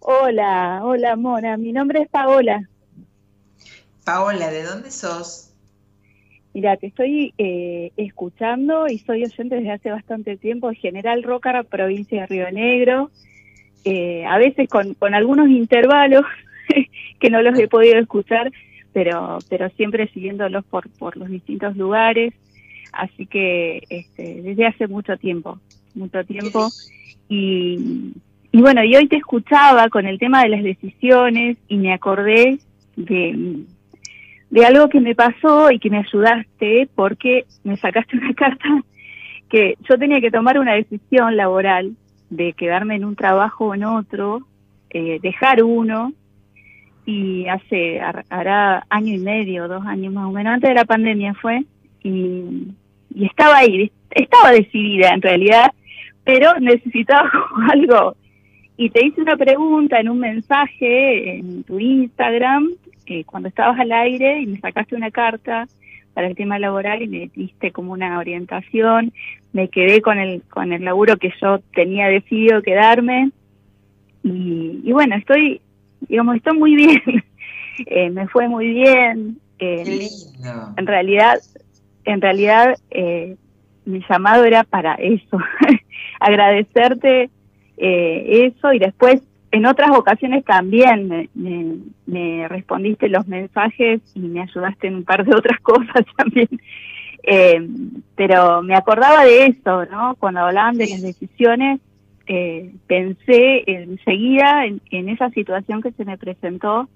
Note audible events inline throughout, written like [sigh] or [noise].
Hola, hola Mona, mi nombre es Paola. Paola, ¿de dónde sos? Mira, te estoy eh, escuchando y soy oyente desde hace bastante tiempo de General Rócara, provincia de Río Negro. Eh, a veces con, con algunos intervalos [laughs] que no los he podido escuchar, pero, pero siempre siguiéndolos por, por los distintos lugares. Así que este, desde hace mucho tiempo, mucho tiempo. Y, y bueno, y hoy te escuchaba con el tema de las decisiones y me acordé de, de algo que me pasó y que me ayudaste porque me sacaste [laughs] una carta que yo tenía que tomar una decisión laboral de quedarme en un trabajo o en otro, eh, dejar uno, y hace, hará año y medio, dos años más o menos, antes de la pandemia fue, y, y estaba ahí, estaba decidida en realidad, pero necesitaba [laughs] algo y te hice una pregunta en un mensaje en tu Instagram eh, cuando estabas al aire y me sacaste una carta para el tema laboral y me diste como una orientación. Me quedé con el con el laburo que yo tenía decidido quedarme y, y bueno estoy digamos estoy muy bien. [laughs] eh, me fue muy bien. Eh, Qué lindo. En realidad en realidad eh, mi llamado era para eso, [laughs] agradecerte eh, eso y después en otras ocasiones también me, me, respondiste los mensajes y me ayudaste en un par de otras [laughs] cosas también. Eh, pero me acordaba de eso, ¿no? Cuando hablaban de las decisiones, eh, pensé enseguida en, esa situación que se me presentó,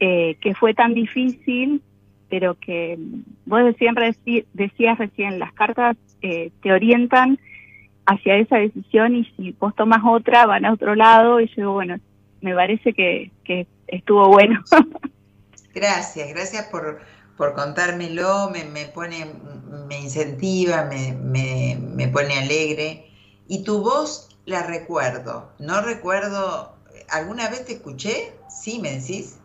eh, que fue tan difícil, pero que vos siempre decías recién, las cartas eh, te orientan hacia esa decisión y si vos tomas otra van a otro lado. Y yo bueno me parece que, que estuvo bueno. [laughs] Gracias gracias por por contármelo. Me, me pone me incentiva me, me, me pone alegre. Y tu voz la recuerdo. No recuerdo alguna vez te escuché sí me decís.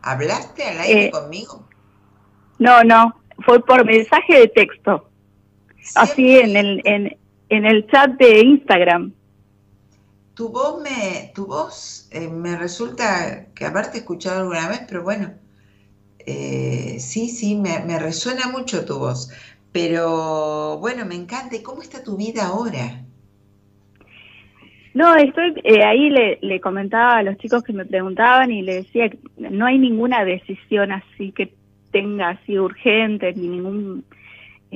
Hablaste al aire eh, conmigo no no. Fue por mensaje de texto. Así en el en en el chat de Instagram. Tu voz me, tu voz eh, me resulta que haberte escuchado alguna vez, pero bueno, eh, sí, sí, me, me, resuena mucho tu voz. Pero bueno, me encanta. ¿Y cómo está tu vida ahora? No, estoy eh, ahí le, le comentaba a los chicos que me preguntaban y le decía que no hay ninguna decisión así que tenga así urgente ni ningún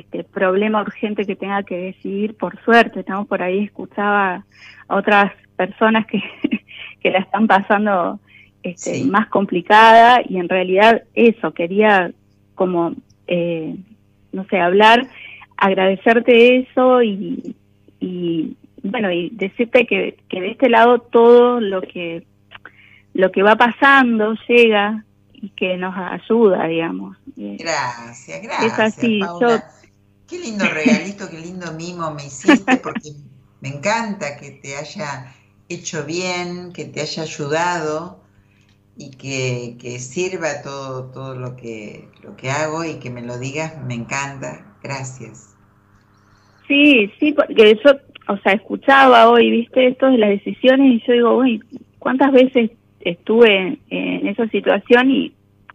este problema urgente que tenga que decidir, por suerte, estamos por ahí, escuchaba a otras personas que, [laughs] que la están pasando este, sí. más complicada y en realidad eso, quería como, eh, no sé, hablar, agradecerte eso y, y bueno, y decirte que, que de este lado todo lo que lo que va pasando llega y que nos ayuda, digamos. Gracias, gracias. Es así, Paula. yo Qué lindo regalito, qué lindo mimo me hiciste, porque me encanta que te haya hecho bien, que te haya ayudado y que, que sirva todo, todo lo, que, lo que hago y que me lo digas, me encanta. Gracias. Sí, sí, porque yo, o sea, escuchaba hoy, viste, esto de las decisiones y yo digo, uy, ¿cuántas veces estuve en esa situación y,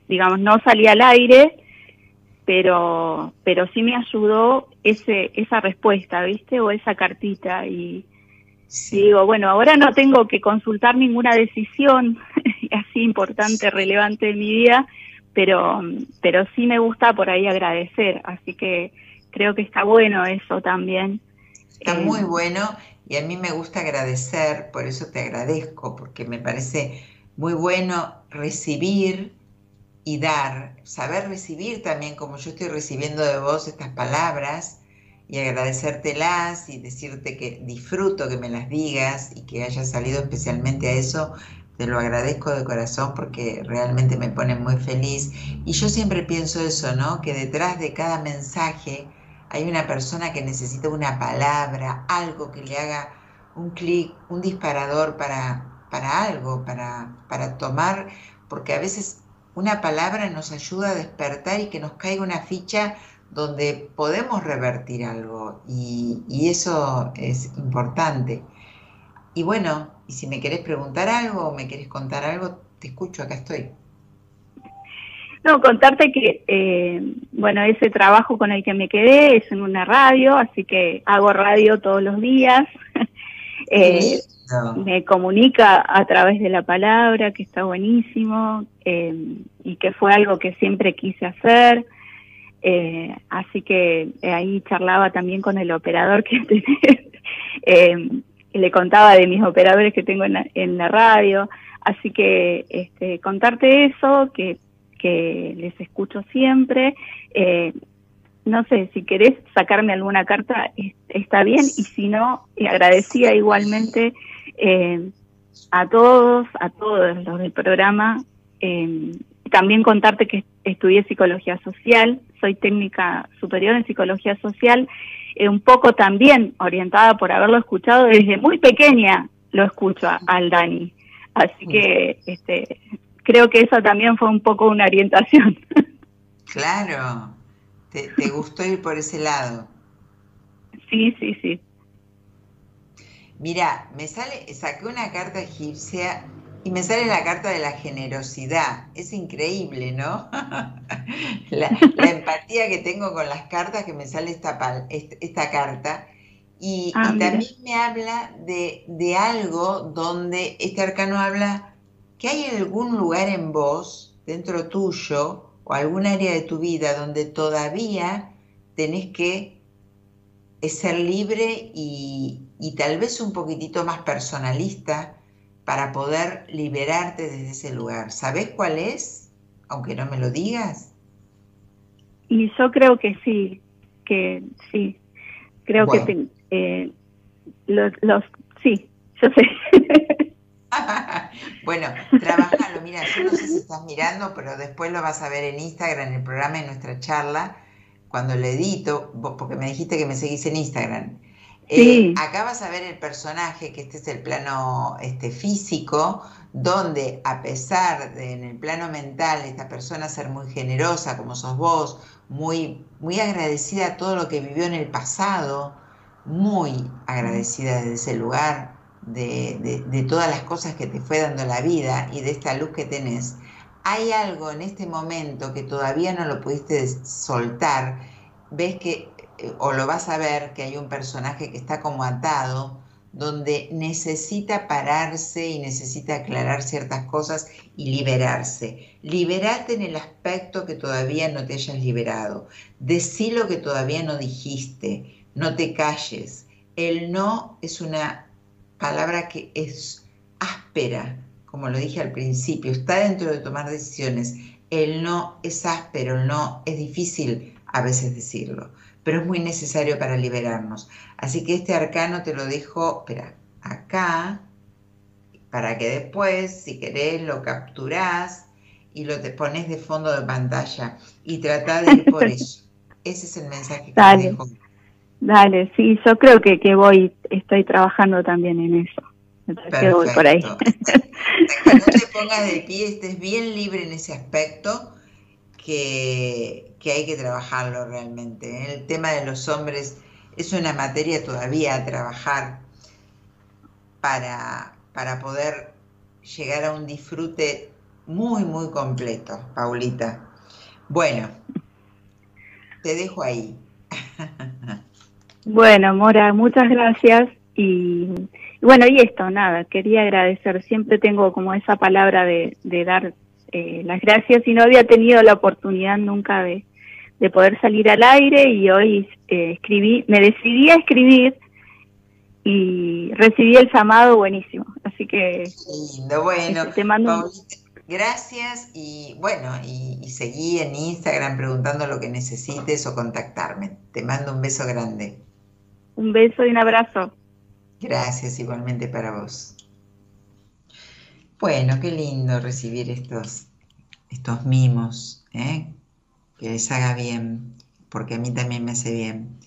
digamos, no salí al aire? Pero pero sí me ayudó ese esa respuesta, ¿viste? O esa cartita y, sí. y digo, bueno, ahora no tengo que consultar ninguna decisión [laughs] así importante, relevante de mi vida, pero pero sí me gusta por ahí agradecer, así que creo que está bueno eso también. Está eh, muy bueno y a mí me gusta agradecer, por eso te agradezco, porque me parece muy bueno recibir y dar, saber recibir también como yo estoy recibiendo de vos estas palabras y agradecértelas y decirte que disfruto que me las digas y que hayas salido especialmente a eso, te lo agradezco de corazón porque realmente me pone muy feliz. Y yo siempre pienso eso, ¿no? Que detrás de cada mensaje hay una persona que necesita una palabra, algo que le haga un clic, un disparador para, para algo, para, para tomar, porque a veces una palabra nos ayuda a despertar y que nos caiga una ficha donde podemos revertir algo y, eso es importante. Y bueno, y si me querés preguntar algo o me querés contar algo, te escucho, acá estoy. No, contarte que, eh, bueno, ese trabajo con el que me quedé es en una radio, así que hago radio todos los días. Eh, me comunica a través de la palabra, que está buenísimo, eh, y que fue algo que siempre quise hacer. Eh, así que ahí charlaba también con el operador que [laughs] le contaba de mis operadores que tengo en la, en la radio. Así que este, contarte eso, que que les escucho siempre. Eh, no sé, si querés sacarme alguna carta está bien y si no, agradecía igualmente eh, a todos, a todos los del programa. Eh, también contarte que estudié psicología social, soy técnica superior en psicología social, un poco también orientada por haberlo escuchado desde muy pequeña, lo escucho al Dani. Así que este, creo que eso también fue un poco una orientación. [laughs] Claro, te, gustó ir por ese lado. Sí, sí, sí. Mira, me sale, saqué una carta egipcia y me sale la carta de la generosidad. Es increíble, ¿no? [laughs] la, empatía que tengo con las cartas que me sale esta, esta carta. Y, ah, también me habla de, de algo donde este arcano habla que hay algún lugar en vos, dentro tuyo, o algún área de tu vida donde todavía tenés que ser libre y, tal vez un poquitito más personalista para poder liberarte desde ese lugar. ¿Sabés cuál es? Aunque no me lo digas. Y yo creo que sí, que sí. Creo que eh, los, los, sí, yo sé. [laughs] [laughs] bueno, trabajalo. Mira, yo no sé si estás mirando, pero después lo vas a ver en Instagram, en el programa, en nuestra charla, cuando lo edito, porque me dijiste que me seguís en Instagram. Eh, acá vas a ver el personaje, que este es el plano este, físico, donde a pesar de en el plano mental esta persona ser muy generosa, como sos vos, muy, muy agradecida a todo lo que vivió en el pasado, muy agradecida desde ese lugar, de, todas las cosas que te fue dando la vida y de esta luz que tenés, hay algo en este momento que todavía no lo pudiste soltar, ves que, eh, o lo vas a ver, que hay un personaje que está como atado, donde necesita pararse y necesita aclarar ciertas cosas y liberarse. Liberate en el aspecto que todavía no te hayas liberado. Decí lo que todavía no dijiste. No te calles. El no es una palabra que es áspera, como lo dije al principio, está dentro de tomar decisiones. El no es áspero, el no es difícil a veces decirlo, pero es muy necesario para liberarnos. Así que este arcano te lo dejo, espera, acá, para que después, si querés, lo capturás y lo te pones de fondo de pantalla y trata de ir por [laughs] eso. Ese es el mensaje que te dejo. Dale, sí, yo creo que, que voy, estoy trabajando también en eso. Que voy por ahí. no te pongas de pie, estés bien libre en ese aspecto, que, hay que trabajarlo realmente. ¿eh? El tema de los hombres es una materia todavía a trabajar para, para poder llegar a un disfrute muy, muy completo, Paulita. Bueno, te dejo ahí. [laughs] Bueno, Mora, muchas gracias. Y, bueno, y esto, nada, quería agradecer. Siempre tengo como esa palabra de, dar eh, las gracias y no había tenido la oportunidad nunca de, poder salir al aire y hoy eh, escribí, me decidí a escribir y recibí el llamado buenísimo. Así que... Lindo, bueno. Te mando Gracias y bueno, y, y, seguí en Instagram preguntando lo que necesites o contactarme. Te mando un beso grande. Un beso y un abrazo. Gracias igualmente para vos. Bueno, qué lindo recibir estos, estos mimos, ¿eh? que les haga bien, porque a mí también me hace bien.